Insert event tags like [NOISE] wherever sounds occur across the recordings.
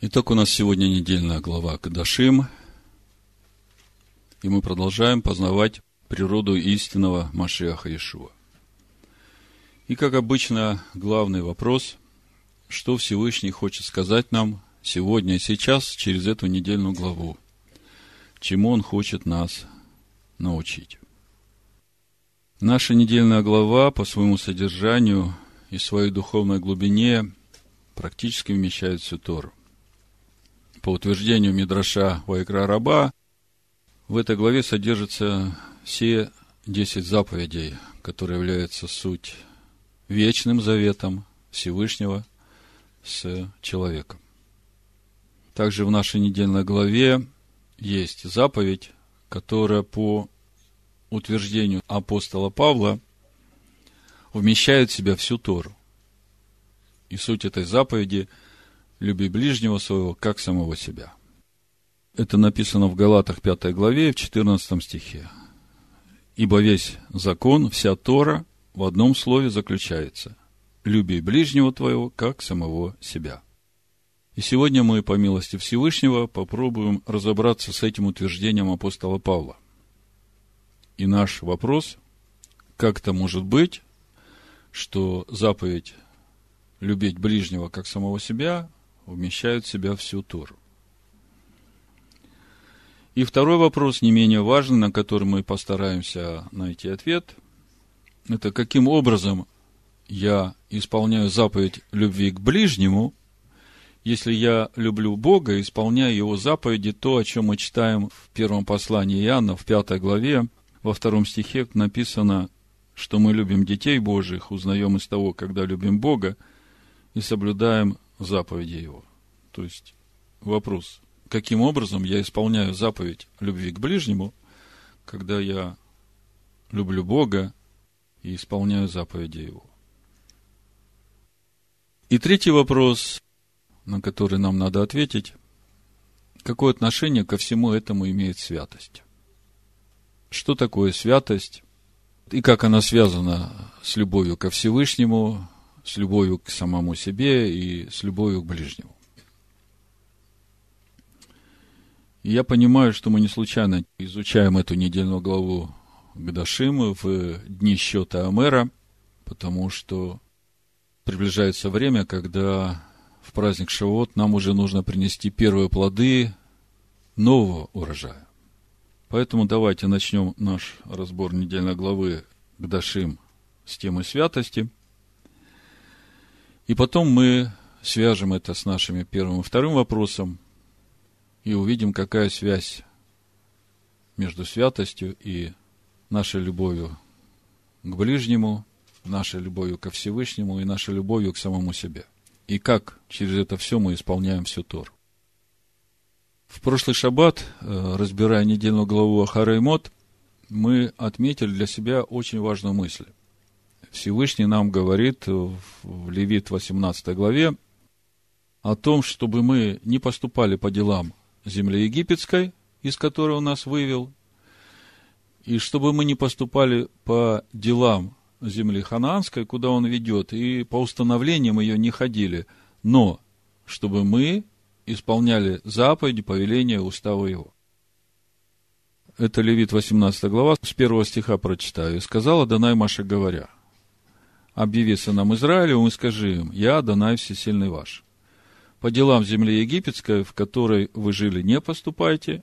Итак, у нас сегодня недельная глава Кадашим, и мы продолжаем познавать природу истинного Машеха Иешуа. И, как обычно, главный вопрос, что Всевышний хочет сказать нам сегодня и сейчас через эту недельную главу, чему Он хочет нас научить. Наша недельная глава по своему содержанию и своей духовной глубине практически вмещает всю Тору. По утверждению Мидраша Вайкра Раба, в этой главе содержатся все десять заповедей, которые являются суть вечным заветом Всевышнего с человеком. Также в нашей недельной главе есть заповедь, которая по утверждению апостола Павла вмещает в себя всю Тору. И суть этой заповеди – люби ближнего своего, как самого себя. Это написано в Галатах 5 главе, в 14 стихе. Ибо весь закон, вся Тора в одном слове заключается – люби ближнего твоего, как самого себя. И сегодня мы, по милости Всевышнего, попробуем разобраться с этим утверждением апостола Павла. И наш вопрос, как это может быть, что заповедь любить ближнего как самого себя вмещает в себя всю Тору. И второй вопрос, не менее важный, на который мы постараемся найти ответ, это каким образом я исполняю заповедь любви к ближнему, если я люблю Бога, исполняю Его заповеди, то, о чем мы читаем в первом послании Иоанна, в пятой главе, во втором стихе написано, что мы любим детей Божьих, узнаем из того, когда любим Бога, и соблюдаем заповеди Его. То есть, вопрос, каким образом я исполняю заповедь любви к ближнему, когда я люблю Бога и исполняю заповеди Его. И третий вопрос, на который нам надо ответить, какое отношение ко всему этому имеет святость? Что такое святость? И как она связана с любовью ко Всевышнему, с любовью к самому себе и с любовью к ближнему. И я понимаю, что мы не случайно изучаем эту недельную главу Гдашим в дни счета Амера, потому что приближается время, когда в праздник Шавот нам уже нужно принести первые плоды нового урожая. Поэтому давайте начнем наш разбор недельной главы Гдашим с темы святости. И потом мы свяжем это с нашими первым и вторым вопросом и увидим, какая связь между святостью и нашей любовью к ближнему, нашей любовью ко Всевышнему и нашей любовью к самому себе. И как через это все мы исполняем всю Тору. В прошлый шаббат, э, разбирая недельную главу Ахара мы отметили для себя очень важную мысль. Всевышний нам говорит в Левит 18 главе о том, чтобы мы не поступали по делам земли египетской, из которой он нас вывел, и чтобы мы не поступали по делам земли ханаанской, куда он ведет, и по установлениям ее не ходили, но чтобы мы исполняли заповеди, повеления, уставы его. Это Левит 18 глава, с первого стиха прочитаю. «И сказала Данай Маша, говоря, объяви сынам Израилевым и скажи им, я Данай Всесильный ваш. По делам земли египетской, в которой вы жили, не поступайте,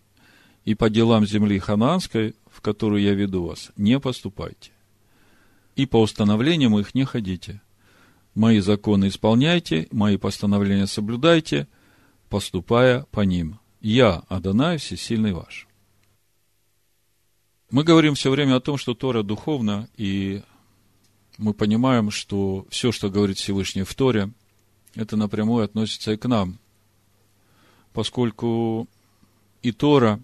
и по делам земли ханаанской, в которую я веду вас, не поступайте. И по установлениям их не ходите. Мои законы исполняйте, мои постановления соблюдайте – поступая по ним. Я, Адонай, всесильный ваш. Мы говорим все время о том, что Тора духовна, и мы понимаем, что все, что говорит Всевышний в Торе, это напрямую относится и к нам. Поскольку и Тора,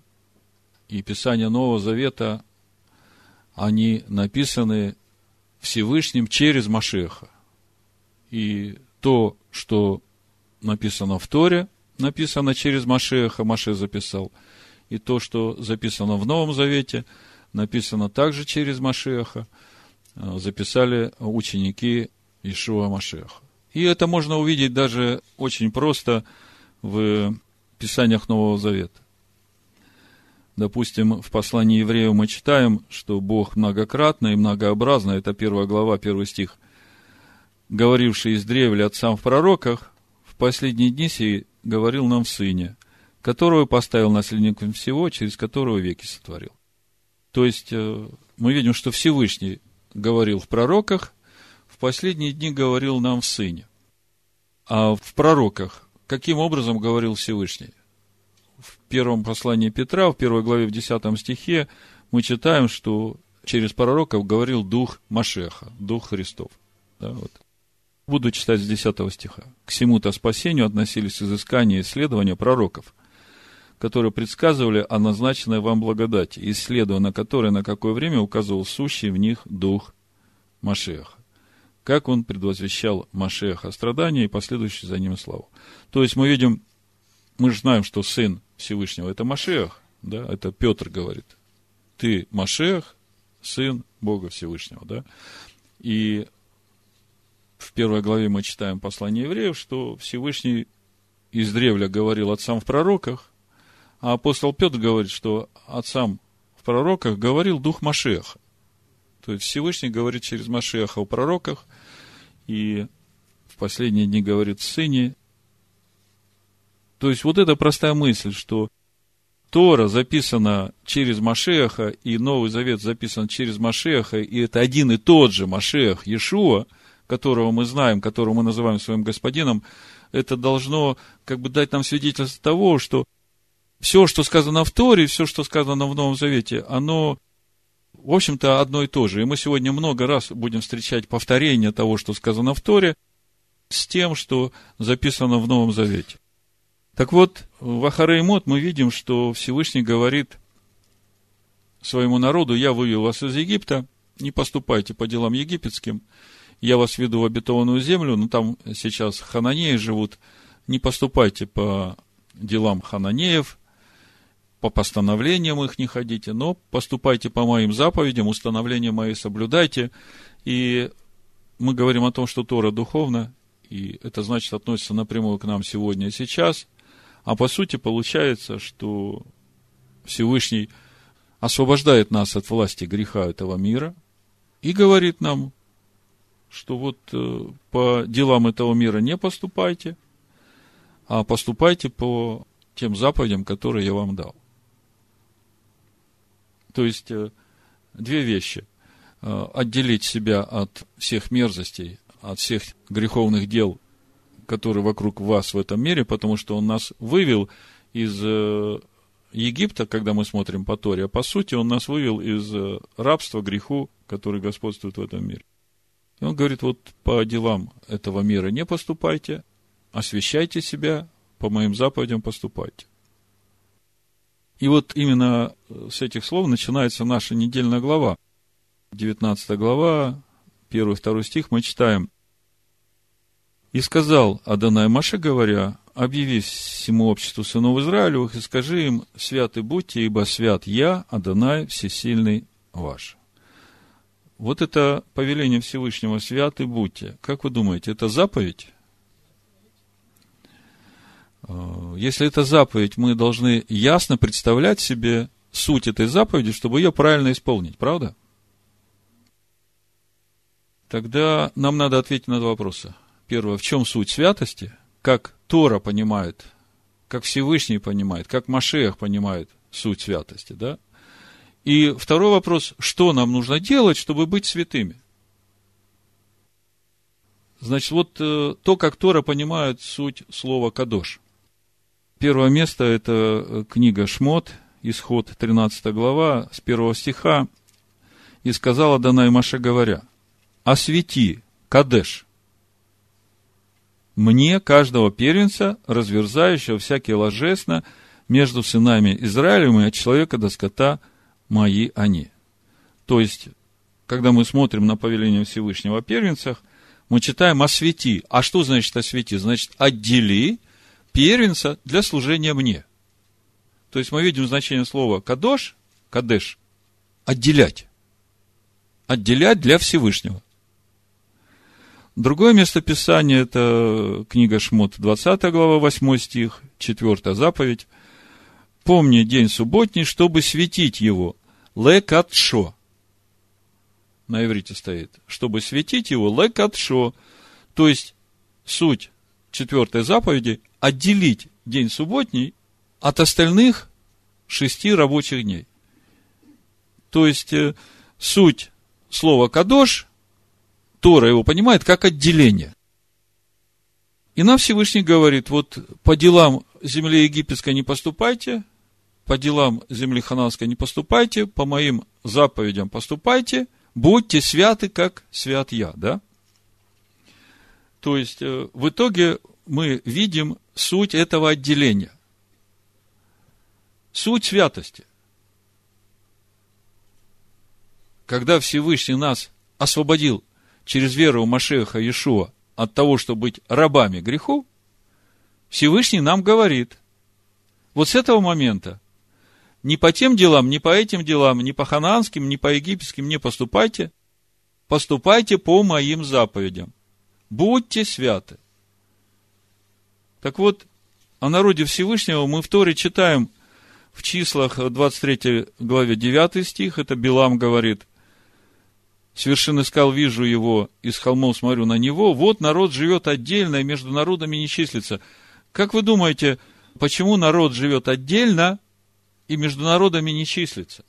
и Писание Нового Завета, они написаны Всевышним через Машеха. И то, что написано в Торе, написано через Машеха, Маше записал. И то, что записано в Новом Завете, написано также через Машеха, записали ученики Ишуа Машеха. И это можно увидеть даже очень просто в Писаниях Нового Завета. Допустим, в послании еврею мы читаем, что Бог многократно и многообразно, это первая глава, первый стих, говоривший из древля отцам в пророках, в последние дни сей говорил нам в Сыне, которого поставил наследником всего, через которого веки сотворил. То есть, э, мы видим, что Всевышний говорил в пророках, в последние дни говорил нам в Сыне. А в пророках каким образом говорил Всевышний? в первом послании Петра, в первой главе, в десятом стихе, мы читаем, что через пророков говорил Дух Машеха, Дух Христов. Да, вот. Буду читать с 10 стиха. К всему-то спасению относились изыскания и исследования пророков, которые предсказывали о назначенной вам благодати, исследуя на которой на какое время указывал сущий в них Дух Машеха. Как он предвозвещал Машеха страдания и последующий за ним славу. То есть мы видим, мы же знаем, что Сын Всевышнего, это Машех, да, это Петр говорит. Ты Машех, сын Бога Всевышнего, да. И в первой главе мы читаем послание евреев, что Всевышний из древля говорил отцам в пророках, а апостол Петр говорит, что отцам в пророках говорил дух Машеха. То есть Всевышний говорит через Машеха о пророках, и в последние дни говорит в Сыне, то есть, вот эта простая мысль, что Тора записана через Машеха, и Новый Завет записан через Машеха, и это один и тот же Машех Иешуа, которого мы знаем, которого мы называем своим господином, это должно как бы дать нам свидетельство того, что все, что сказано в Торе, все, что сказано в Новом Завете, оно, в общем-то, одно и то же. И мы сегодня много раз будем встречать повторение того, что сказано в Торе, с тем, что записано в Новом Завете. Так вот, в Ахареймот мы видим, что Всевышний говорит своему народу, я вывел вас из Египта, не поступайте по делам египетским, я вас веду в обетованную землю, но там сейчас хананеи живут, не поступайте по делам хананеев, по постановлениям их не ходите, но поступайте по моим заповедям, установления мои соблюдайте. И мы говорим о том, что Тора духовна, и это значит относится напрямую к нам сегодня и сейчас – а по сути получается, что Всевышний освобождает нас от власти греха этого мира и говорит нам, что вот э, по делам этого мира не поступайте, а поступайте по тем заповедям, которые я вам дал. То есть, э, две вещи. Э, отделить себя от всех мерзостей, от всех греховных дел который вокруг вас в этом мире, потому что он нас вывел из э, Египта, когда мы смотрим по Торе, а по сути он нас вывел из рабства, греху, который господствует в этом мире. И он говорит, вот по делам этого мира не поступайте, освящайте себя, по моим заповедям поступайте. И вот именно э, с этих слов начинается наша недельная глава. 19 глава, 1-2 стих мы читаем. И сказал Адонай Маше, говоря, объяви всему обществу сынов Израилевых и скажи им, святы будьте, ибо свят я, Адонай, всесильный ваш. Вот это повеление Всевышнего, святы будьте. Как вы думаете, это заповедь? Э, если это заповедь, мы должны ясно представлять себе суть этой заповеди, чтобы ее правильно исполнить, правда? Тогда нам надо ответить на два вопроса. Первое, в чем суть святости, как Тора понимает, как Всевышний понимает, как Машех понимает суть святости, да? И второй вопрос, что нам нужно делать, чтобы быть святыми? Значит, вот э, то, как Тора понимает суть слова «кадош». Первое место – это э, книга Шмот, исход 13 глава, с первого стиха. «И сказала Данай Маше, говоря, «Освети, Кадеш, мне, каждого первенца, разверзающего всякие ложесно между сынами Израилем и от человека до скота мои они. То есть, когда мы смотрим на повеление Всевышнего о первенцах, мы читаем «освети». А что значит «освети»? Значит, отдели первенца для служения мне. То есть, мы видим значение слова «кадош», «кадеш», «отделять». Отделять для Всевышнего. Другое место Писания – это книга Шмот, 20 глава, 8 стих, 4 заповедь. «Помни день субботний, чтобы светить его, лекатшо». На иврите стоит. «Чтобы светить его, лекатшо». То есть, суть четвертой заповеди – отделить день субботний от остальных шести рабочих дней. То есть, э, суть слова «кадош» Тора его понимает как отделение. И нам Всевышний говорит, вот по делам земли египетской не поступайте, по делам земли хананской не поступайте, по моим заповедям поступайте, будьте святы, как свят я, да? То есть, э, в итоге мы видим суть этого отделения. Суть святости. Когда Всевышний нас освободил через веру Машеха Иешуа от того, чтобы быть рабами греху, Всевышний нам говорит, вот с этого момента ни по тем делам, ни по этим делам, ни по хананским, ни по египетским не поступайте, поступайте по моим заповедям. Будьте святы. Так вот, о народе Всевышнего мы в Торе читаем в числах 23 главе 9 стих, это Билам говорит – с вершины скал вижу его, из холмов смотрю на него, вот народ живет отдельно и между народами не числится. Как вы думаете, почему народ живет отдельно и между народами не числится?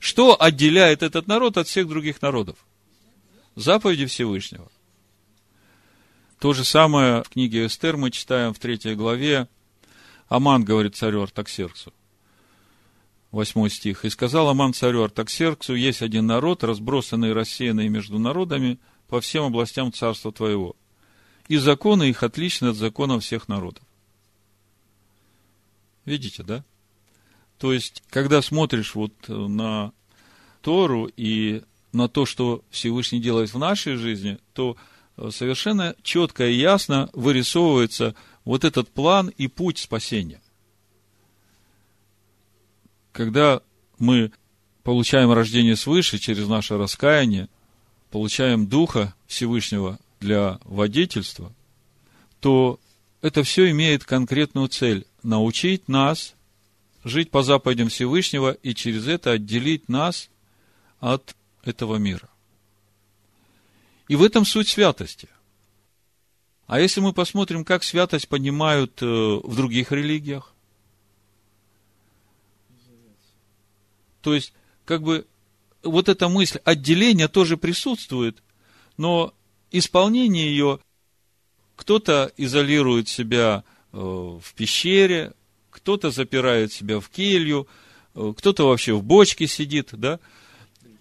Что отделяет этот народ от всех других народов? Заповеди Всевышнего. То же самое в книге Эстер мы читаем в третьей главе. Аман говорит царю Артаксерксу. 8 стих. «И сказал Аман царю Артаксерксу, есть один народ, разбросанный и рассеянный между народами по всем областям царства твоего. И законы их отличны от законов всех народов». Видите, да? То есть, когда смотришь вот на Тору и на то, что Всевышний делает в нашей жизни, то совершенно четко и ясно вырисовывается вот этот план и путь спасения. Когда мы получаем рождение свыше через наше раскаяние, получаем Духа Всевышнего для водительства, то это все имеет конкретную цель – научить нас жить по заповедям Всевышнего и через это отделить нас от этого мира. И в этом суть святости. А если мы посмотрим, как святость понимают э, в других религиях, То есть, как бы, вот эта мысль отделения тоже присутствует, но исполнение ее кто-то изолирует себя э, в пещере, кто-то запирает себя в келью, э, кто-то вообще в бочке сидит, да.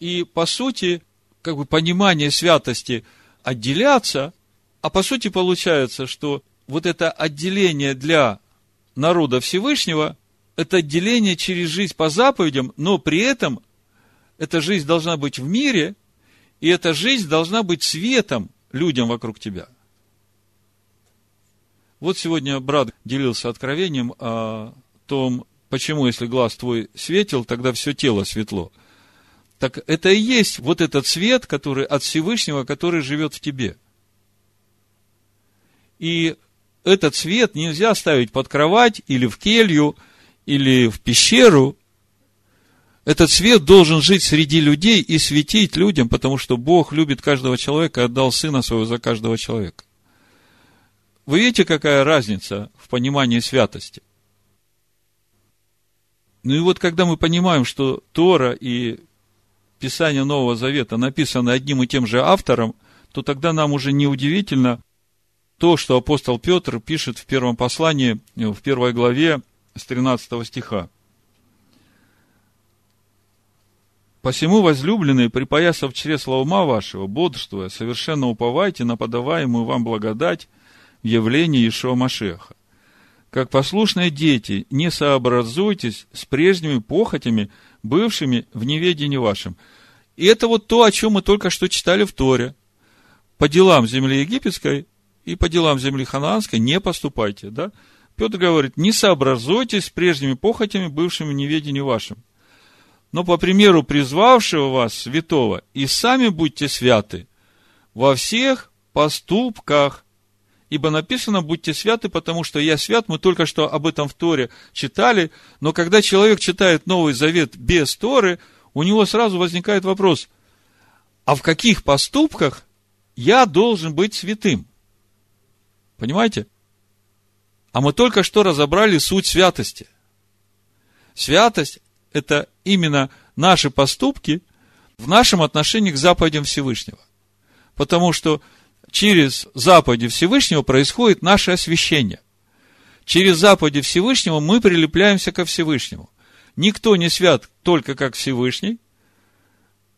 И, по сути, как бы понимание святости отделяться, а по сути получается, что вот это отделение для народа Всевышнего это отделение через жизнь по заповедям, но при этом эта жизнь должна быть в мире, и эта жизнь должна быть светом людям вокруг тебя. Вот сегодня брат делился откровением о том, почему, если глаз твой светил, тогда все тело светло. Так это и есть вот этот свет, который от Всевышнего, который живет в тебе. И этот свет нельзя ставить под кровать или в келью – или в пещеру, этот свет должен жить среди людей и светить людям, потому что Бог любит каждого человека и отдал Сына Своего за каждого человека. Вы видите, какая разница в понимании святости? Ну и вот когда мы понимаем, что Тора и Писание Нового Завета написаны одним и тем же автором, то тогда нам уже не удивительно то, что апостол Петр пишет в первом послании, в первой главе, с 13 стиха. Посему, возлюбленные, припоясав чресла ума вашего, бодрствуя, совершенно уповайте на подаваемую вам благодать в явлении Машеха. Как послушные дети, не сообразуйтесь с прежними похотями, бывшими в неведении вашем. И это вот то, о чем мы только что читали в Торе. По делам земли египетской и по делам земли ханаанской не поступайте, да? Петр говорит, не сообразуйтесь с прежними похотями, бывшими в неведении вашим. Но по примеру призвавшего вас святого, и сами будьте святы, во всех поступках. Ибо написано, будьте святы, потому что я свят. Мы только что об этом в Торе читали. Но когда человек читает Новый Завет без Торы, у него сразу возникает вопрос, а в каких поступках я должен быть святым? Понимаете? А мы только что разобрали суть святости. Святость – это именно наши поступки в нашем отношении к заповедям Всевышнего. Потому что через заповеди Всевышнего происходит наше освящение. Через заповеди Всевышнего мы прилепляемся ко Всевышнему. Никто не свят только как Всевышний.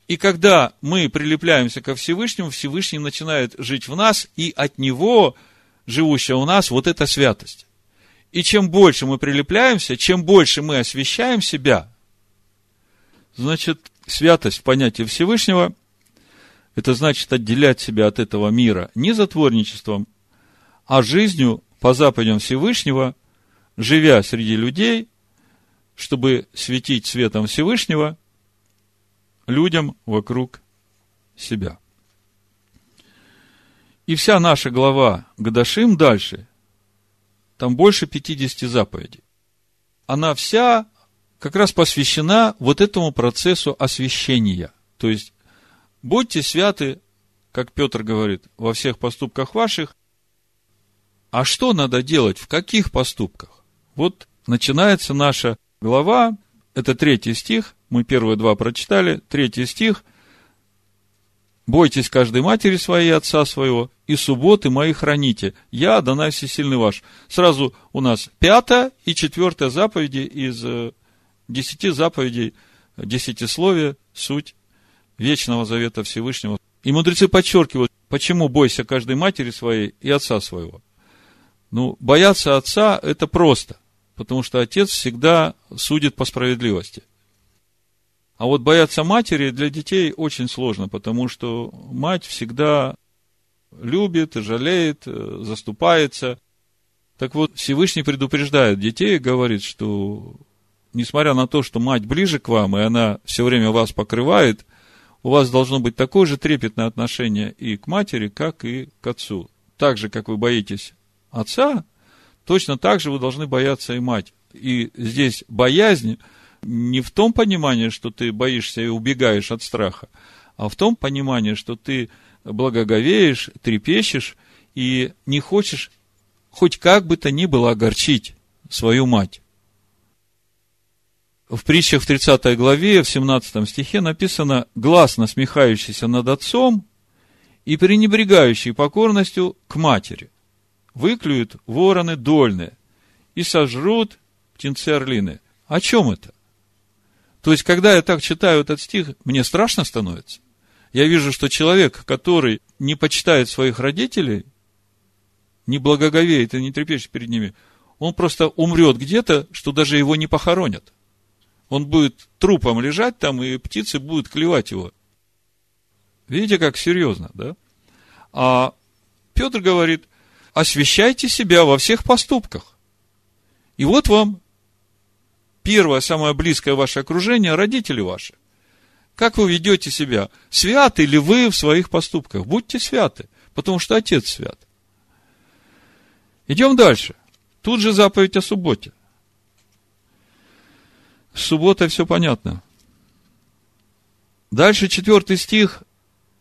И когда мы прилепляемся ко Всевышнему, Всевышний начинает жить в нас, и от Него, живущая у нас, вот эта святость. И чем больше мы прилепляемся, чем больше мы освящаем себя, значит, святость в понятии Всевышнего это значит отделять себя от этого мира не затворничеством, а жизнью по заповедям Всевышнего, живя среди людей, чтобы светить светом Всевышнего людям вокруг себя. И вся наша глава Гадашим дальше, там больше 50 заповедей. Она вся как раз посвящена вот этому процессу освящения. То есть, Будьте святы, как Петр говорит, во всех поступках ваших. А что надо делать? В каких поступках? Вот начинается наша глава, это третий стих, мы первые два прочитали, третий стих. Бойтесь каждой матери своей, отца своего, и субботы мои храните. Я, Адонай Всесильный ваш. Сразу у нас пятая и четвертая заповеди из э, десяти заповедей, десятисловия, суть вечного завета Всевышнего. И мудрецы подчеркивают, почему бойся каждой матери своей и отца своего. Ну, бояться отца – это просто, потому что отец всегда судит по справедливости. А вот бояться матери для детей очень сложно, потому что мать всегда любит, жалеет, э, заступается. Так вот, Всевышний предупреждает детей и говорит, что несмотря на то, что мать ближе к вам, и она все время вас покрывает, у вас должно быть такое же трепетное отношение и к матери, как и к отцу. Так же, как вы боитесь отца, точно так же вы должны бояться и мать. И здесь боязнь не в том понимании, что ты боишься и убегаешь от страха, а в том понимании, что ты благоговеешь, трепещешь и не хочешь хоть как бы то ни было огорчить свою мать в притчах в 30 главе, в 17 стихе написано «глаз, насмехающийся над отцом и пренебрегающий покорностью к матери, выклюют вороны дольные и сожрут птенцы орлины». О чем это? То есть, когда я так читаю этот стих, мне страшно становится. Я вижу, что человек, который не почитает своих родителей, не благоговеет и не трепещет перед ними, он просто умрет где-то, что даже его не похоронят. Он будет трупом лежать там, и птицы будут клевать его. Видите, как серьезно, да? А Петр говорит, освящайте себя во всех поступках. И вот вам первое, самое близкое ваше окружение, родители ваши. Как вы ведете себя? Святы ли вы в своих поступках? Будьте святы, потому что Отец свят. Идем дальше. Тут же заповедь о субботе. С субботой все понятно. Дальше четвертый стих.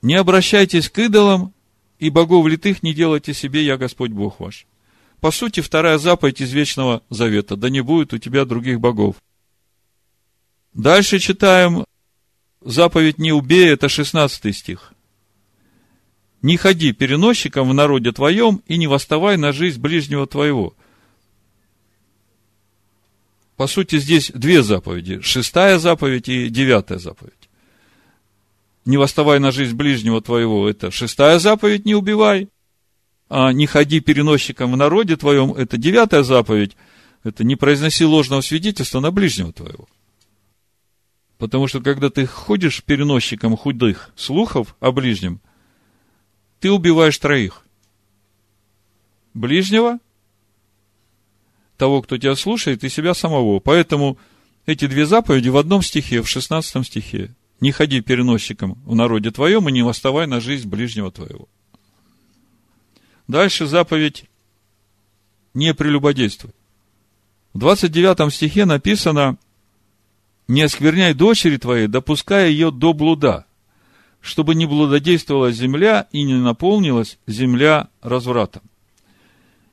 Не обращайтесь к идолам, и богов литых не делайте себе, я Господь Бог ваш. По сути, вторая заповедь из Вечного Завета. Да не будет у тебя других богов. Дальше читаем заповедь «Не убей», это 16 стих. «Не ходи переносчиком в народе твоем и не восставай на жизнь ближнего твоего». По сути, здесь две заповеди. Шестая заповедь и девятая заповедь. Не восставай на жизнь ближнего твоего, это шестая заповедь, не убивай. А не ходи переносчиком в народе твоем, это девятая заповедь, это не произноси ложного свидетельства на ближнего твоего. Потому что, когда ты ходишь переносчиком худых слухов о ближнем, ты убиваешь троих. Ближнего – того, кто тебя слушает, и себя самого. Поэтому эти две заповеди в одном стихе, в 16 стихе. не ходи переносчиком в народе твоем и не восставай на жизнь ближнего твоего. Дальше заповедь не прелюбодействуй. В 29 стихе написано, не оскверняй дочери твоей, допуская ее до блуда, чтобы не блудодействовала земля и не наполнилась земля развратом.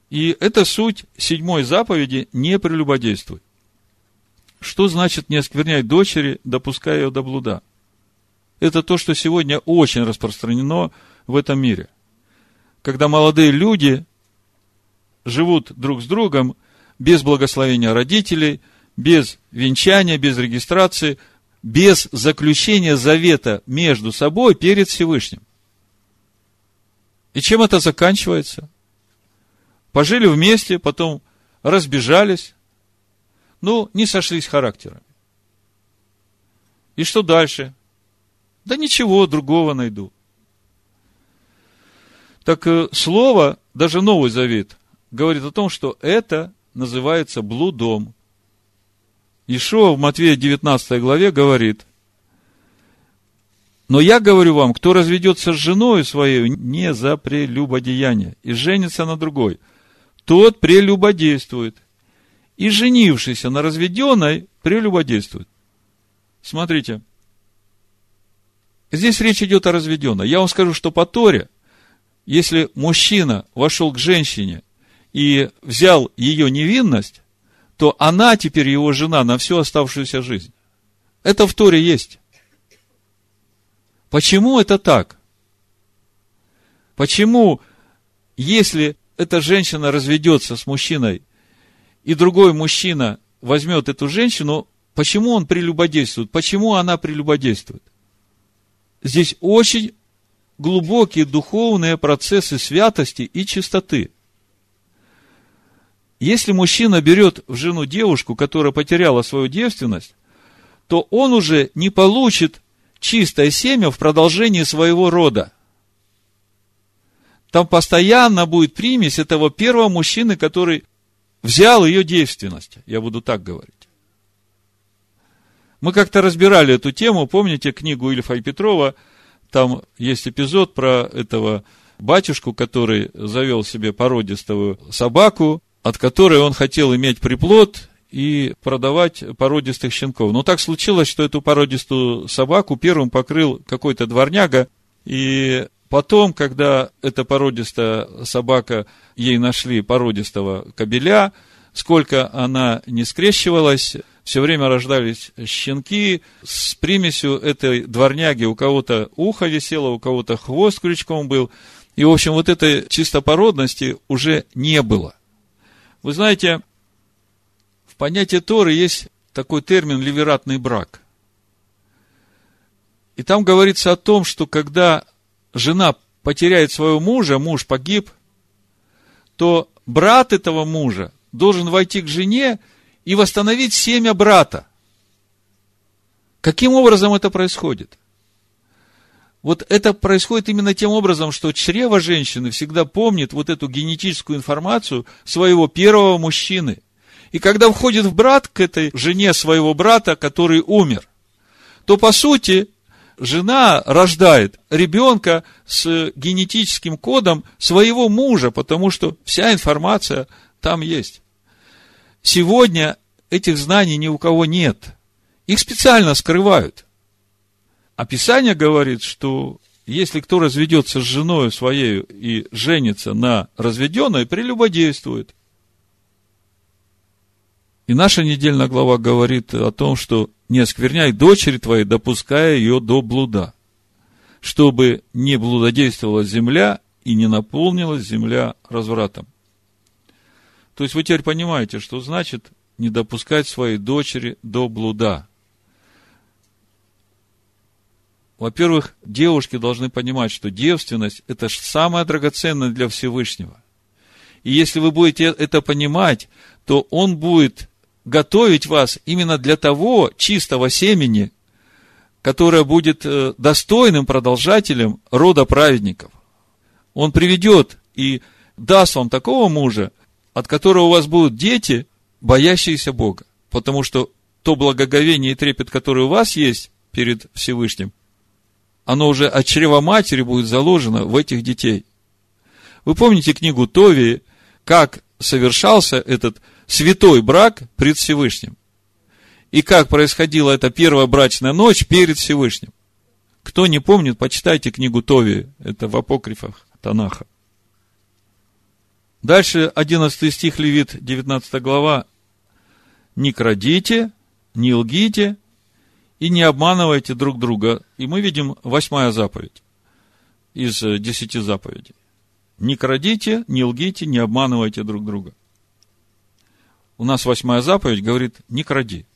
И это суть седьмой заповеди «не прелюбодействуй». Что значит не оскверняй дочери, допуская ее до блуда? Это то, что сегодня очень распространено в этом мире. Когда молодые люди живут друг с другом без благословения родителей, без венчания, без регистрации, без заключения завета между собой перед Всевышним. И чем это заканчивается? Пожили вместе, потом разбежались, ну, не сошлись характерами. И что дальше? Да ничего, другого найду. Так э, слово, даже Новый Завет, говорит о том, что это называется блудом. Ишуа в Матвея 19 главе говорит, но я говорю вам, кто разведется с женой своей не за прелюбодеяние и женится на другой, тот прелюбодействует. И женившийся на разведенной прелюбодействует. Смотрите. Здесь речь идет о разведенной. Я вам скажу, что по Торе, если мужчина вошел к женщине и взял ее невинность, то она теперь его жена на всю оставшуюся жизнь. Это в Торе есть. Почему это так? Почему, если эта женщина разведется с мужчиной, и другой мужчина возьмет эту женщину, почему он прелюбодействует? Почему она прелюбодействует? Здесь очень глубокие духовные процессы святости и чистоты – если мужчина берет в жену девушку, которая потеряла свою девственность, то он уже не получит чистое семя в продолжении своего рода. Там постоянно будет примесь этого первого мужчины, который взял ее девственность. Я буду так говорить. Мы как-то разбирали эту тему, помните книгу Ильфа и Петрова, там есть эпизод про этого батюшку, который завел себе породистую собаку, от которой он хотел иметь приплод и продавать породистых щенков. Но так случилось, что эту породистую собаку первым покрыл какой-то дворняга, и потом, когда эта породистая собака, ей нашли породистого кобеля, сколько она не скрещивалась, все время рождались щенки с примесью этой дворняги. У кого-то ухо висело, у кого-то хвост крючком был. И, в общем, вот этой чистопородности уже не было. Вы знаете, в понятии Торы есть такой термин ливератный брак. И там говорится о том, что когда жена потеряет своего мужа, муж погиб, то брат этого мужа должен войти к жене и восстановить семя брата. Каким образом это происходит? Вот это происходит именно тем образом, что чрево женщины всегда помнит вот эту генетическую информацию своего первого мужчины. И когда входит в брат к этой жене своего брата, который умер, то по сути жена рождает ребенка с генетическим кодом своего мужа, потому что вся информация там есть. Сегодня этих знаний ни у кого нет. Их специально скрывают – Описание говорит, что если кто разведется с женой своей и женится на разведенной, прелюбодействует. И наша недельная глава говорит о том, что не оскверняй дочери твоей, допуская ее до блуда, чтобы не блудодействовала земля и не наполнилась земля развратом. То есть вы теперь понимаете, что значит не допускать своей дочери до блуда. Во-первых, девушки должны понимать, что девственность – это самое драгоценное для Всевышнего. И если вы будете это понимать, то Он будет готовить вас именно для того чистого семени, которое будет э, достойным продолжателем рода праведников. Он приведет и даст вам такого мужа, от которого у вас будут дети, боящиеся Бога. Потому что то благоговение и трепет, который у вас есть, перед Всевышним, оно уже от чрева матери будет заложено в этих детей. Вы помните книгу Тови, как совершался этот святой брак пред Всевышним? И как происходила эта первая брачная ночь перед Всевышним? Кто не помнит, почитайте книгу Тови, это в апокрифах Танаха. Дальше 11 стих Левит, 19 глава. «Не крадите, не лгите и не обманывайте друг друга». И мы видим восьмая заповедь из десяти заповедей. «Не крадите, не лгите, не обманывайте друг друга». У нас восьмая заповедь говорит «не кради».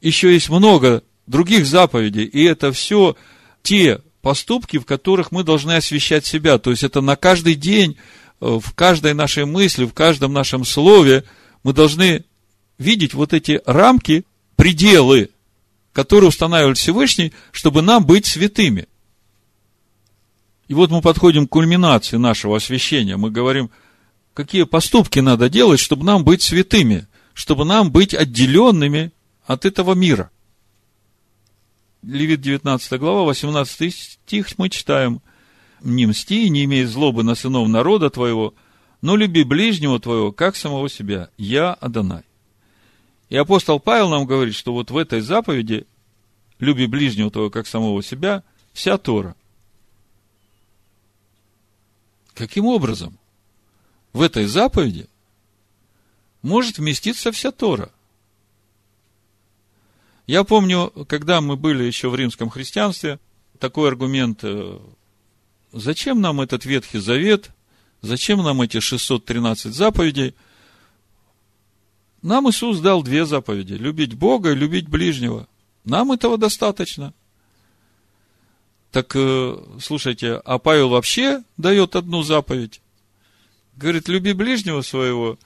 Еще есть много других заповедей, и это все те поступки, в которых мы должны освещать себя. То есть это на каждый день Э, в каждой нашей мысли, в каждом нашем слове мы должны видеть вот эти рамки, пределы, которые устанавливает Всевышний, чтобы нам быть святыми. И вот мы подходим к кульминации нашего освящения. Мы говорим, какие поступки надо делать, чтобы нам быть святыми, чтобы нам быть отделенными от этого мира. Левит 19 глава, 18 стих мы читаем – не мсти, не имей злобы на сынов народа твоего, но люби ближнего твоего, как самого себя. Я Адонай. И апостол Павел нам говорит, что вот в этой заповеди люби ближнего твоего, как самого себя, вся Тора. Каким образом в этой заповеди может вместиться вся Тора? Я помню, когда мы были еще в римском христианстве, такой аргумент э, Зачем нам этот Ветхий Завет? Зачем нам эти 613 заповедей? Нам Иисус дал две заповеди. Любить Бога и любить ближнего. Нам этого достаточно. Так, э, слушайте, а Павел вообще дает одну заповедь. Говорит, люби ближнего своего,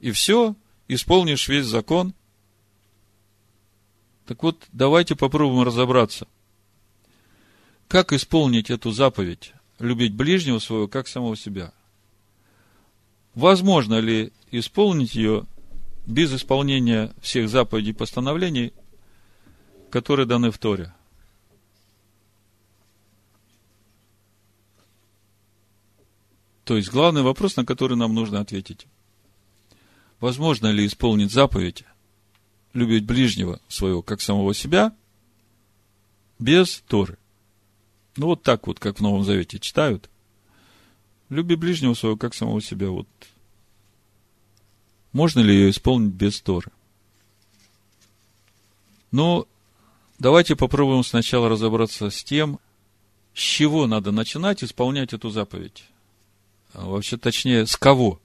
и все, исполнишь весь закон. Так вот, давайте попробуем разобраться. Как исполнить эту заповедь? Любить ближнего своего, как самого себя. Возможно ли исполнить ее без исполнения всех заповедей и постановлений, которые даны в Торе? То есть, главный вопрос, на который нам нужно ответить. Возможно ли исполнить заповедь, любить ближнего своего, как самого себя, без Торы? Ну, вот так вот, как в Новом Завете читают. Люби ближнего своего, как самого себя. Вот. Можно ли ее исполнить без Торы? Ну, давайте попробуем сначала разобраться с тем, с чего надо начинать исполнять эту заповедь. А вообще, точнее, с кого?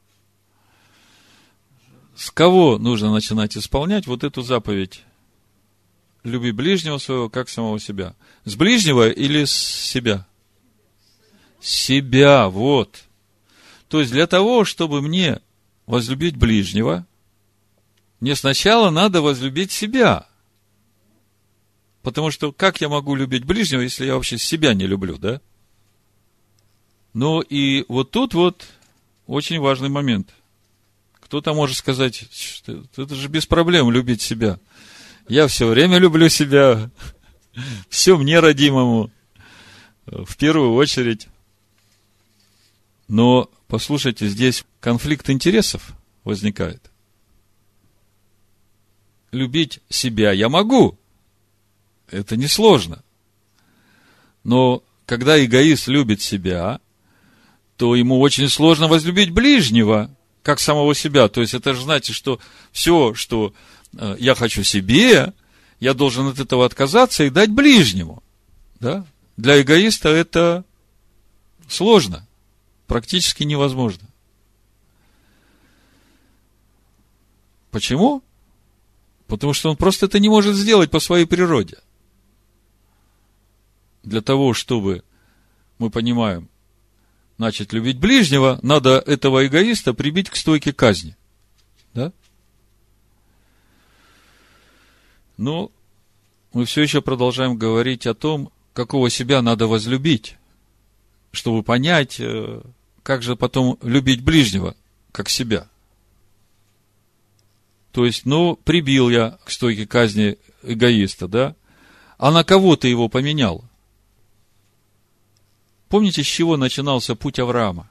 С кого нужно начинать исполнять вот эту заповедь? люби ближнего своего, как самого себя. С ближнего или с себя? Себя, вот. То есть для того, чтобы мне возлюбить ближнего, мне сначала надо возлюбить себя. Потому что как я могу любить ближнего, если я вообще себя не люблю, да? Ну и вот тут вот очень важный момент. Кто-то может сказать, это же без проблем любить себя. Я все время люблю себя. [LAUGHS] Все мне родимому. В первую очередь. Но, послушайте, здесь конфликт интересов возникает. Любить себя я могу. Это несложно. Но когда эгоист любит себя, то ему очень сложно возлюбить ближнего, как самого себя. То есть это же значит, что все, что Э, я хочу себе, я должен от этого отказаться и дать ближнему. Да? Для эгоиста это сложно, практически невозможно. Почему? Потому что он просто это не может сделать по своей природе. Для того, чтобы мы понимаем, начать любить ближнего, надо этого эгоиста прибить к стойке казни. Да? Но мы все еще продолжаем говорить о том, какого себя надо возлюбить, чтобы понять, э, как же потом любить ближнего, как себя. То есть, ну, прибил я к стойке казни эгоиста, да? А на кого ты его поменял? Помните, с чего начинался путь Авраама?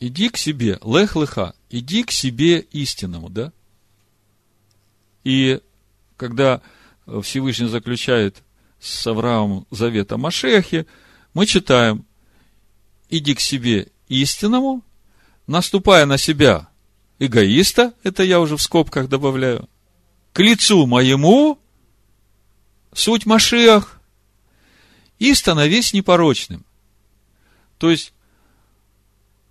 Иди к себе, лех-леха, иди к себе истинному, да? И когда Всевышний заключает с Авраамом завет о Машехе, мы читаем, иди к себе истинному, наступая на себя эгоиста, это я уже в скобках добавляю, к лицу моему, суть Машех, и становись непорочным. То есть,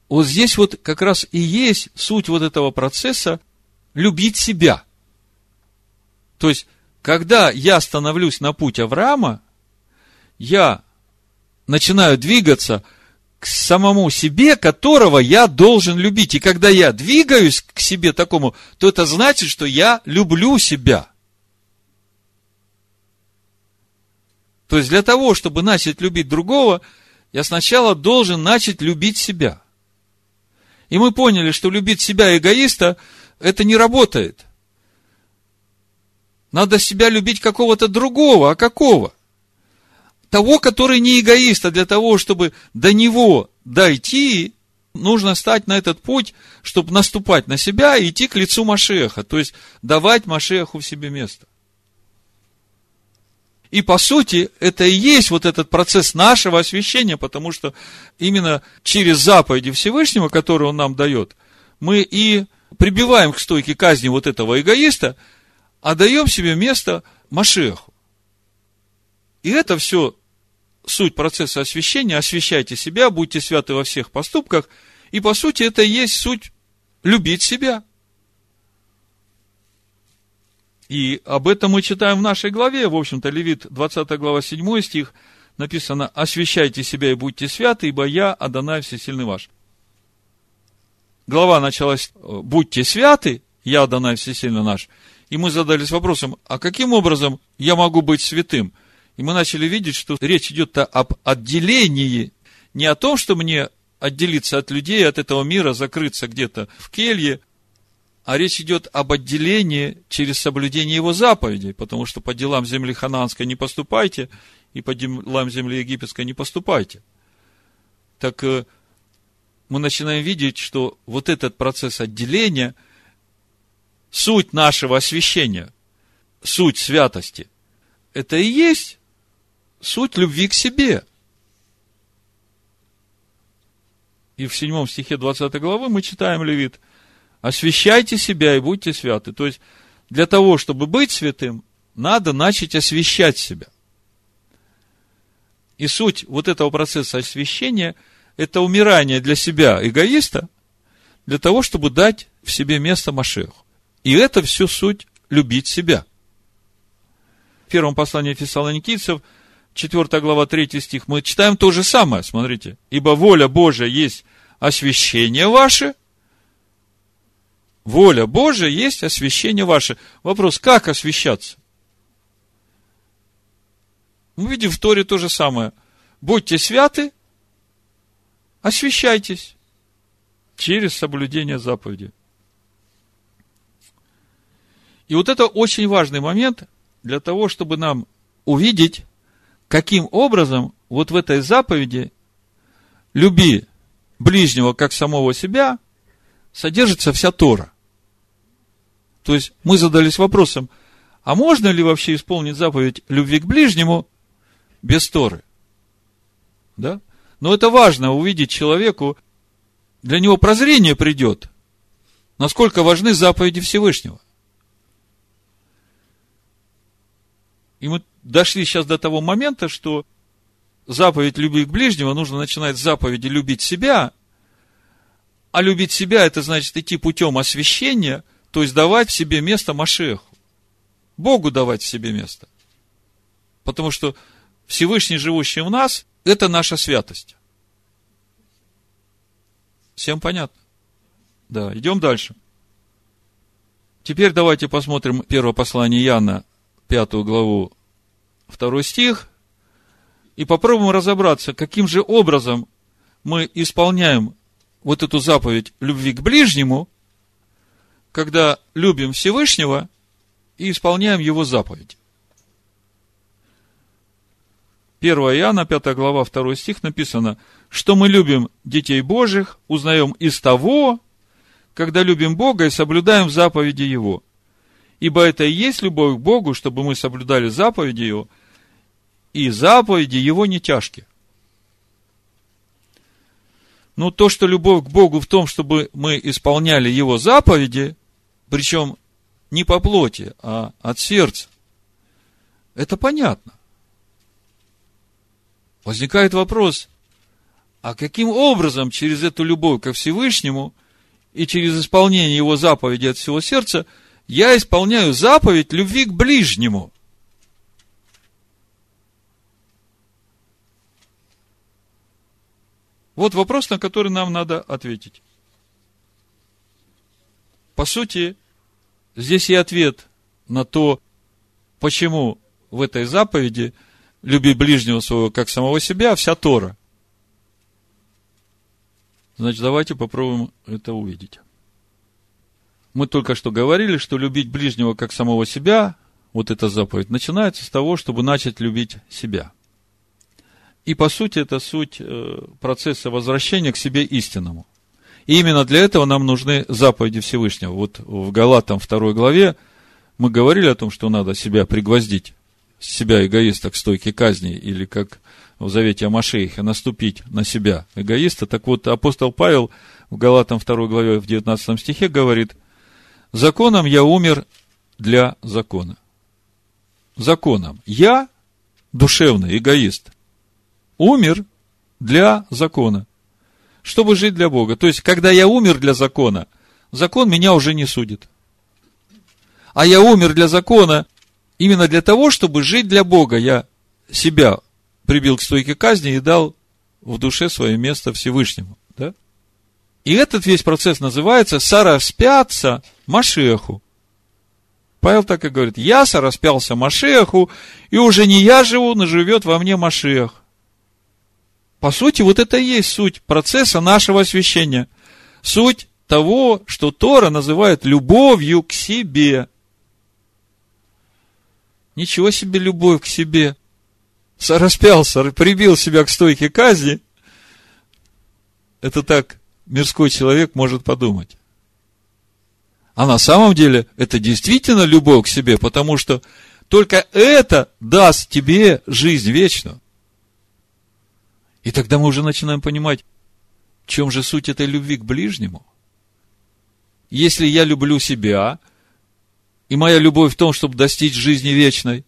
вот здесь вот как раз и есть суть вот этого процесса любить себя. То есть, когда я становлюсь на путь Авраама, я начинаю двигаться к самому себе, которого я должен любить. И когда я двигаюсь к себе такому, то это значит, что я люблю себя. То есть для того, чтобы начать любить другого, я сначала должен начать любить себя. И мы поняли, что любить себя эгоиста, это не работает. Надо себя любить какого-то другого. А какого? Того, который не эгоист, а для того, чтобы до него дойти, нужно стать на этот путь, чтобы наступать на себя и идти к лицу Машеха, то есть давать Машеху в себе место. И по сути, это и есть вот этот процесс нашего освящения, потому что именно через заповеди Всевышнего, которые он нам дает, мы и прибиваем к стойке казни вот этого эгоиста – а даем себе место Машеху. И это все суть процесса освящения. Освящайте себя, будьте святы во всех поступках. И по сути это и есть суть любить себя. И об этом мы читаем в нашей главе, в общем-то, Левит, 20 глава, 7 стих, написано, «Освящайте себя и будьте святы, ибо я, Адонай, всесильный ваш». Глава началась, «Будьте святы, я, Адонай, всесильный наш». И мы задались вопросом, а каким образом я могу быть святым? И мы начали видеть, что речь идет об отделении, не о том, что мне отделиться от людей, от этого мира, закрыться где-то в келье, а речь идет об отделении через соблюдение его заповедей, потому что по делам земли хананской не поступайте, и по делам земли египетской не поступайте. Так э, мы начинаем видеть, что вот этот процесс отделения – суть нашего освящения, суть святости, это и есть суть любви к себе. И в седьмом стихе 20 главы мы читаем Левит, освящайте себя и будьте святы. То есть, для того, чтобы быть святым, надо начать освящать себя. И суть вот этого процесса освящения – это умирание для себя эгоиста, для того, чтобы дать в себе место Машеху. И это все суть любить себя. В первом послании Фессалоникийцев, 4 глава, 3 стих, мы читаем то же самое, смотрите. Ибо воля Божия есть освящение ваше, воля Божия есть освящение ваше. Вопрос, как освящаться? Мы видим в Торе то же самое. Будьте святы, освящайтесь через соблюдение заповеди. И вот это очень важный момент для того, чтобы нам увидеть, каким образом вот в этой заповеди «люби ближнего как самого себя» содержится вся Тора. То есть мы задались вопросом, а можно ли вообще исполнить заповедь любви к ближнему без Торы? Да? Но это важно увидеть человеку, для него прозрение придет, насколько важны заповеди Всевышнего. И мы дошли сейчас до того момента, что заповедь любви к ближнему нужно начинать с заповеди любить себя, а любить себя это значит идти путем освящения, то есть давать в себе место Машеху. Богу давать в себе место. Потому что Всевышний, живущий в нас, это наша святость. Всем понятно? Да, идем дальше. Теперь давайте посмотрим первое послание Иоанна, пятую главу, второй стих, и попробуем разобраться, каким же образом мы исполняем вот эту заповедь любви к ближнему, когда любим Всевышнего и исполняем его заповедь. 1 Иоанна, 5 глава, 2 стих написано, что мы любим детей Божьих, узнаем из того, когда любим Бога и соблюдаем заповеди Его. Ибо это и есть любовь к Богу, чтобы мы соблюдали заповеди Его, и заповеди Его не тяжкие. Ну, то, что любовь к Богу в том, чтобы мы исполняли Его заповеди, причем не по плоти, а от сердца, это понятно. Возникает вопрос, а каким образом через эту любовь ко Всевышнему и через исполнение Его заповеди от всего сердца я исполняю заповедь любви к ближнему? Вот вопрос, на который нам надо ответить. По сути, здесь и ответ на то, почему в этой заповеди «люби ближнего своего, как самого себя» вся Тора. Значит, давайте попробуем это увидеть. Мы только что говорили, что любить ближнего как самого себя, вот эта заповедь, начинается с того, чтобы начать любить себя. И по сути это суть э, процесса возвращения к себе истинному. И именно для этого нам нужны заповеди Всевышнего. Вот в Галатам 2 главе мы говорили о том, что надо себя пригвоздить, себя эгоиста к стойке казни, или как в Завете о Машеихе, наступить на себя эгоиста. Так вот, апостол Павел в Галатам 2 главе в 19 стихе говорит, «Законом я умер для закона». Законом. Я душевный эгоист умер для закона, чтобы жить для Бога. То есть, когда я умер для закона, закон меня уже не судит. А я умер для закона именно для того, чтобы жить для Бога. Я себя прибил к стойке казни и дал в душе свое место Всевышнему. Да? И этот весь процесс называется «сораспяться Машеху». Павел так и говорит, я сораспялся Машеху, и уже не я живу, но живет во мне Машех. По сути, вот это и есть суть процесса нашего освящения. Суть того, что Тора называет любовью к себе. Ничего себе любовь к себе. Сораспялся, прибил себя к стойке казни. Это так мирской человек может подумать. А на самом деле это действительно любовь к себе, потому что только это даст тебе жизнь вечную. И тогда мы уже начинаем понимать, в чем же суть этой любви к ближнему. Если я люблю себя, и моя любовь в том, чтобы достичь жизни вечной,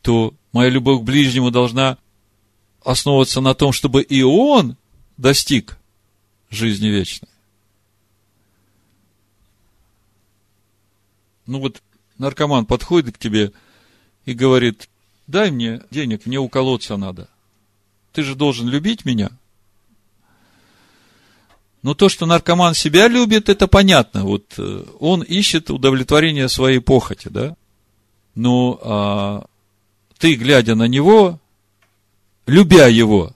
то моя любовь к ближнему должна основываться на том, чтобы и он достиг жизни вечной. Ну вот наркоман подходит к тебе и говорит, дай мне денег, мне уколоться надо – ты же должен любить меня. Но то, что наркоман себя любит, это понятно. Вот э, он ищет удовлетворение своей похоти, да? Но а, ты, глядя на него, любя его,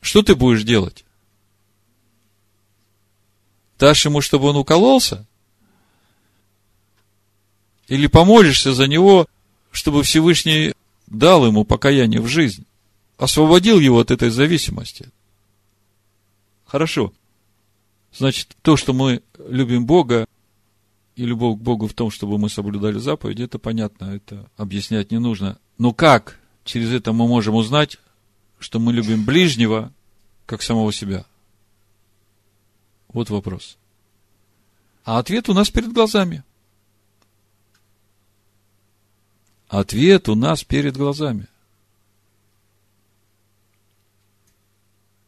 что ты будешь делать? Дашь ему, чтобы он укололся? Или помолишься за него, чтобы Всевышний дал ему покаяние в жизнь? Освободил его от этой зависимости. Хорошо. Значит, то, что мы любим Бога, и любовь к Богу в том, чтобы мы соблюдали заповеди, это понятно, это объяснять не нужно. Но как через это мы можем узнать, что мы любим ближнего, как самого себя? Вот вопрос. А ответ у нас перед глазами. Ответ у нас перед глазами.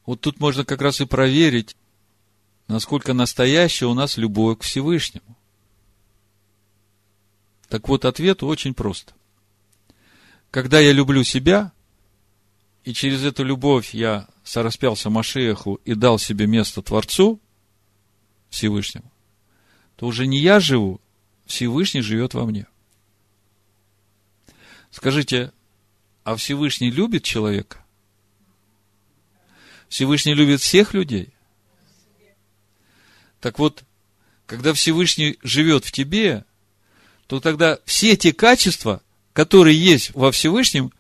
Вот тут можно как раз и проверить, насколько настоящая у нас любовь к Всевышнему. Так вот, ответ очень прост. Когда я люблю себя, и через эту любовь я сораспялся Машеху и дал себе место Творцу, Всевышнему, то уже не я живу, Всевышний живет во мне. Скажите, а Всевышний любит человека? Всевышний любит всех людей. Так вот, когда Всевышний живет в тебе, то тогда все те качества, которые есть во Всевышнем,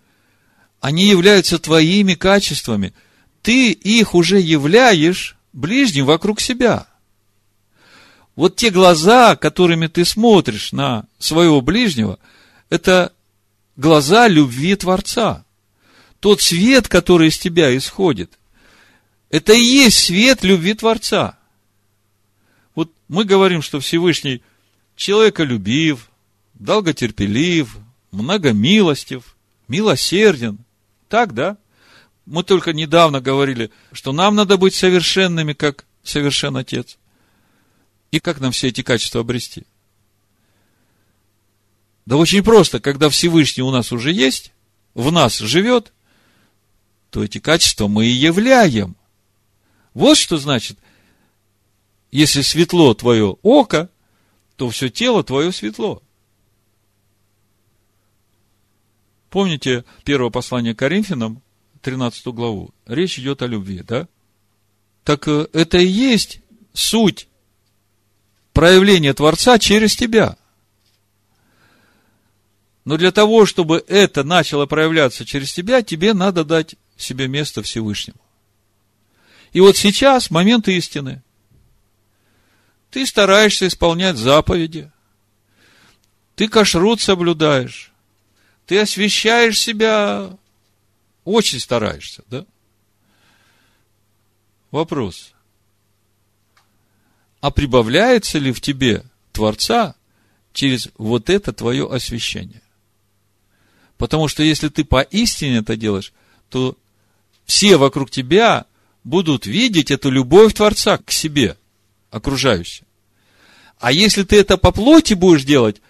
они являются твоими качествами. Ты их уже являешь ближним вокруг себя. Вот те глаза, которыми ты смотришь на своего ближнего, это глаза любви Творца. Тот свет, который из тебя исходит, это и есть свет любви Творца. Вот мы говорим, что Всевышний человеколюбив, долготерпелив, многомилостив, милосерден. Так, да? Мы только недавно говорили, что нам надо быть совершенными, как совершен Отец. И как нам все эти качества обрести? Да очень просто, когда Всевышний у нас уже есть, в нас живет, то эти качества мы и являем. Вот что значит, если светло твое око, то все тело твое светло. Помните первое послание Коринфянам, 13 главу? Речь идет о любви, да? Так э, это и есть суть проявление Творца через тебя. Но для того, чтобы это начало проявляться через тебя, тебе надо дать себе место Всевышнему. И вот сейчас момент истины. Ты стараешься исполнять заповеди. Ты кашрут соблюдаешь. Ты освещаешь себя. Очень стараешься, да? Вопрос а прибавляется ли в тебе Творца через вот это твое освящение? Потому что если ты поистине это делаешь, то все вокруг тебя будут видеть эту любовь Творца к себе, окружающим. А если ты это по плоти будешь делать,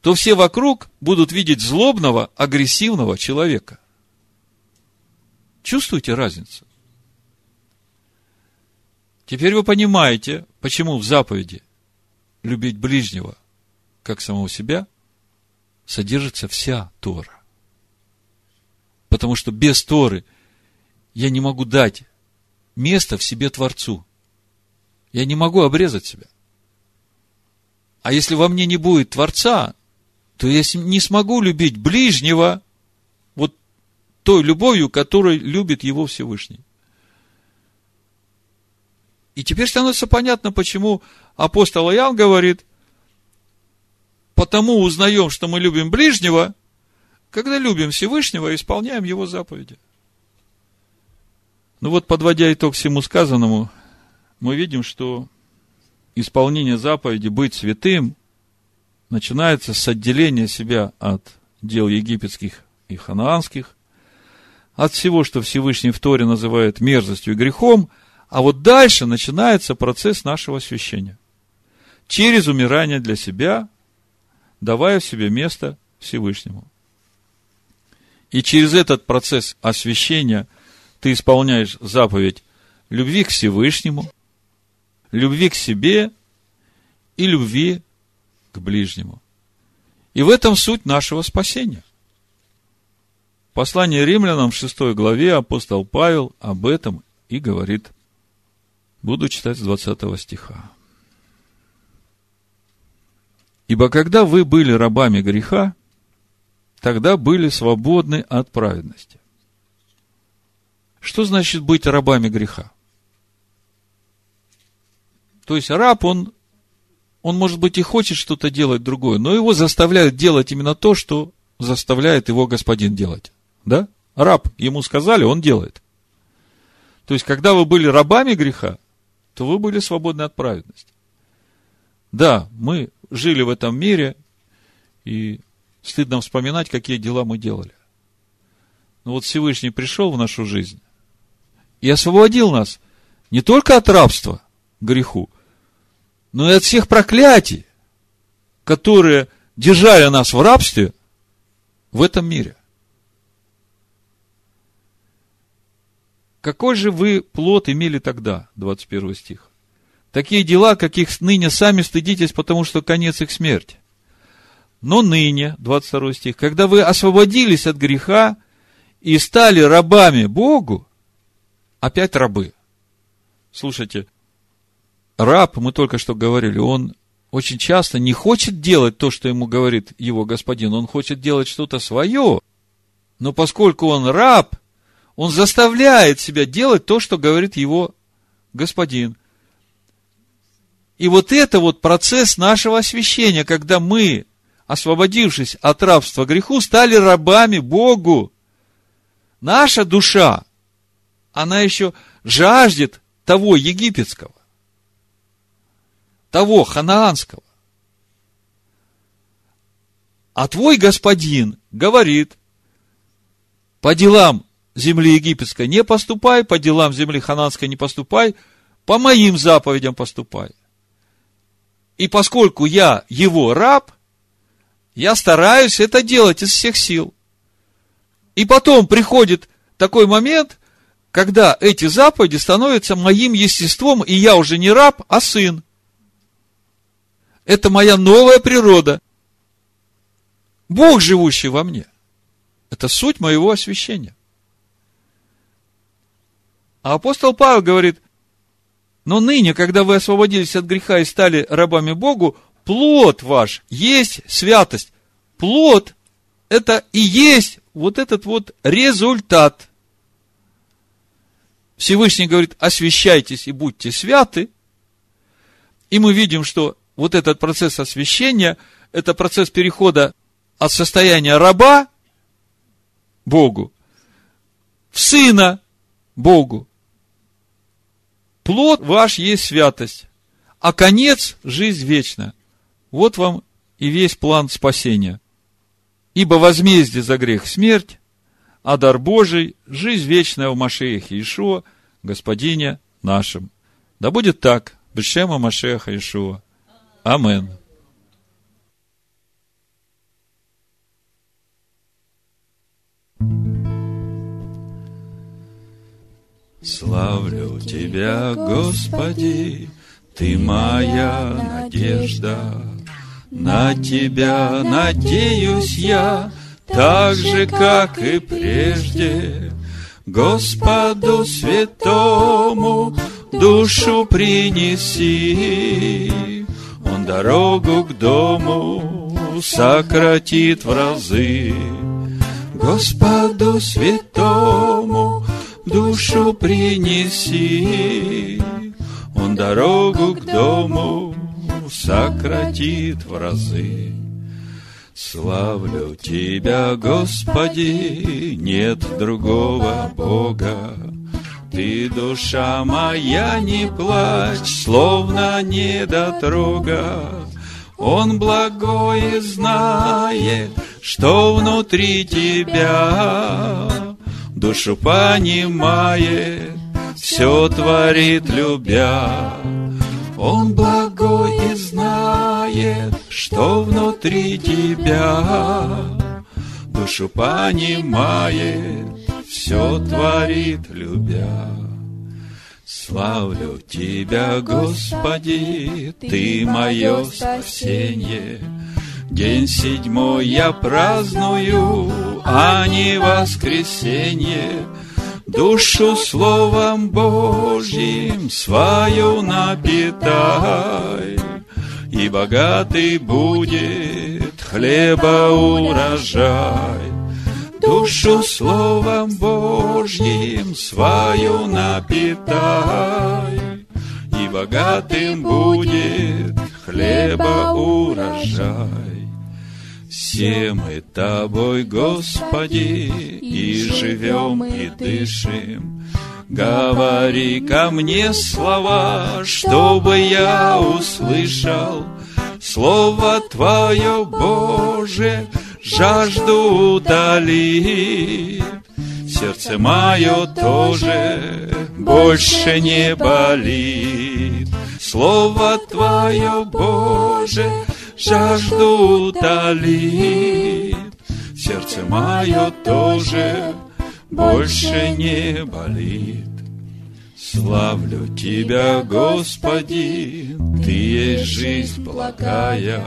то все вокруг будут видеть злобного, агрессивного человека. Чувствуете разницу? Теперь вы понимаете, почему в заповеди любить ближнего, как самого себя, содержится вся Тора. Потому что без Торы я не могу дать место в себе Творцу. Я не могу обрезать себя. А если во мне не будет Творца, то я не смогу любить ближнего вот той любовью, которой любит его Всевышний. И теперь становится понятно, почему апостол Иоанн говорит, потому узнаем, что мы любим ближнего, когда любим Всевышнего и исполняем его заповеди. Ну вот, подводя итог всему сказанному, мы видим, что исполнение заповеди быть святым начинается с отделения себя от дел египетских и ханаанских, от всего, что Всевышний в Торе называет мерзостью и грехом – а вот дальше начинается процесс нашего освящения. Через умирание для себя, давая себе место Всевышнему. И через этот процесс освящения ты исполняешь заповедь любви к Всевышнему, любви к себе и любви к ближнему. И в этом суть нашего спасения. Послание римлянам в 6 главе апостол Павел об этом и говорит – Буду читать с 20 стиха. Ибо когда вы были рабами греха, тогда были свободны от праведности. Что значит быть рабами греха? То есть раб, он, он, может быть, и хочет что-то делать другое, но его заставляют делать именно то, что заставляет его господин делать. Да? Раб, ему сказали, он делает. То есть, когда вы были рабами греха, то вы были свободны от праведности. Да, мы жили в этом мире, и стыдно вспоминать, какие дела мы делали. Но вот Всевышний пришел в нашу жизнь и освободил нас не только от рабства греху, но и от всех проклятий, которые держали нас в рабстве в этом мире. Какой же вы плод имели тогда? 21 стих. Такие дела, каких ныне сами стыдитесь, потому что конец их смерть. Но ныне, 22 стих, когда вы освободились от греха и стали рабами Богу, опять рабы. Слушайте, раб, мы только что говорили, он очень часто не хочет делать то, что ему говорит его господин. Он хочет делать что-то свое. Но поскольку он раб, он заставляет себя делать то, что говорит его господин. И вот это вот процесс нашего освящения, когда мы, освободившись от рабства греху, стали рабами Богу. Наша душа, она еще жаждет того египетского, того ханаанского. А твой господин говорит, по делам земли египетской не поступай, по делам земли хананской не поступай, по моим заповедям поступай. И поскольку я его раб, я стараюсь это делать из всех сил. И потом приходит такой момент, когда эти заповеди становятся моим естеством, и я уже не раб, а сын. Это моя новая природа. Бог, живущий во мне. Это суть моего освящения. А апостол Павел говорит, но ныне, когда вы освободились от греха и стали рабами Богу, плод ваш есть святость. Плод – это и есть вот этот вот результат. Всевышний говорит, освящайтесь и будьте святы. И мы видим, что вот этот процесс освящения – это процесс перехода от состояния раба Богу в сына Богу. Плод ваш есть святость, а конец – жизнь вечная. Вот вам и весь план спасения. Ибо возмездие за грех – смерть, а дар Божий – жизнь вечная в Машеях Иешуа, Господине нашим. Да будет так, Бешема Машеха Иешуа. Амен. Славлю Тебя, Господи, Ты моя надежда. На Тебя надеюсь я, так же, как и прежде. Господу святому душу принеси, Он дорогу к дому сократит в разы. Господу святому душу принеси, Он дорогу к дому сократит в разы. Славлю Тебя, Господи, нет другого Бога. Ты, душа моя, не плачь, словно недотрога. Он благое знает, что внутри тебя душу понимает, все творит любя. Он благой и знает, что внутри тебя, душу понимает, все творит любя. Славлю Тебя, Господи, Ты мое спасение. День седьмой я праздную, а не воскресенье. Душу Словом Божьим свою напитай, И богатый будет хлеба урожай. Душу Словом Божьим свою напитай, И богатым будет хлеба урожай. Все мы Тобой, Господи, и живем, и дышим. Говори ко мне слова, чтобы я услышал Слово Твое, Боже, жажду утолит. Сердце мое тоже больше не болит. Слово Твое, Боже, жажду утолит. Сердце мое тоже больше не болит. Славлю Тебя, Господи, Ты есть жизнь благая.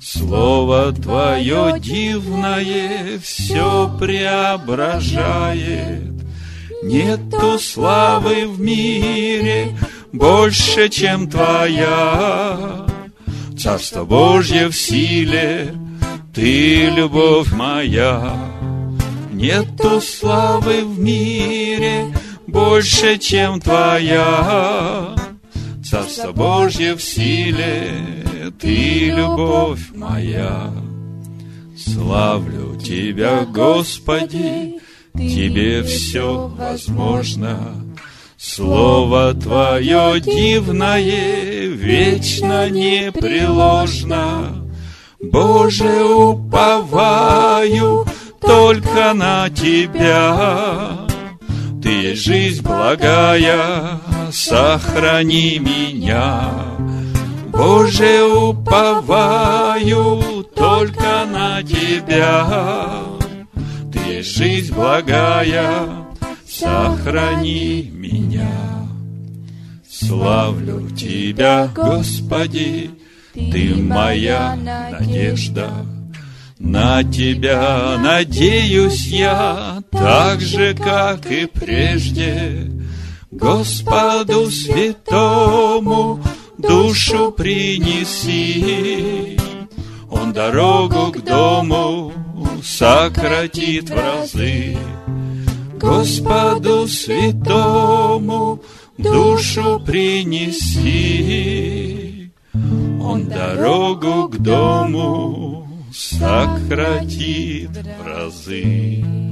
Слово Твое дивное все преображает. Нету славы в мире больше, чем Твоя. Царство Божье в силе, ты любовь моя. Нету славы в мире больше, чем твоя. Царство Божье в силе, ты любовь моя. Славлю Тебя, Господи, Тебе все возможно. Слово Твое дивное, вечно непреложно. Боже, уповаю только на Тебя. Ты есть жизнь благая, сохрани меня. Боже, уповаю только на Тебя. Ты есть жизнь благая, сохрани меня. Славлю Тебя, Господи, Ты моя надежда. На Тебя надеюсь я, так же, как и прежде. Господу святому душу принеси. Он дорогу к дому сократит в разы. Господу святому душу принеси. Он дорогу к дому сократит в разы.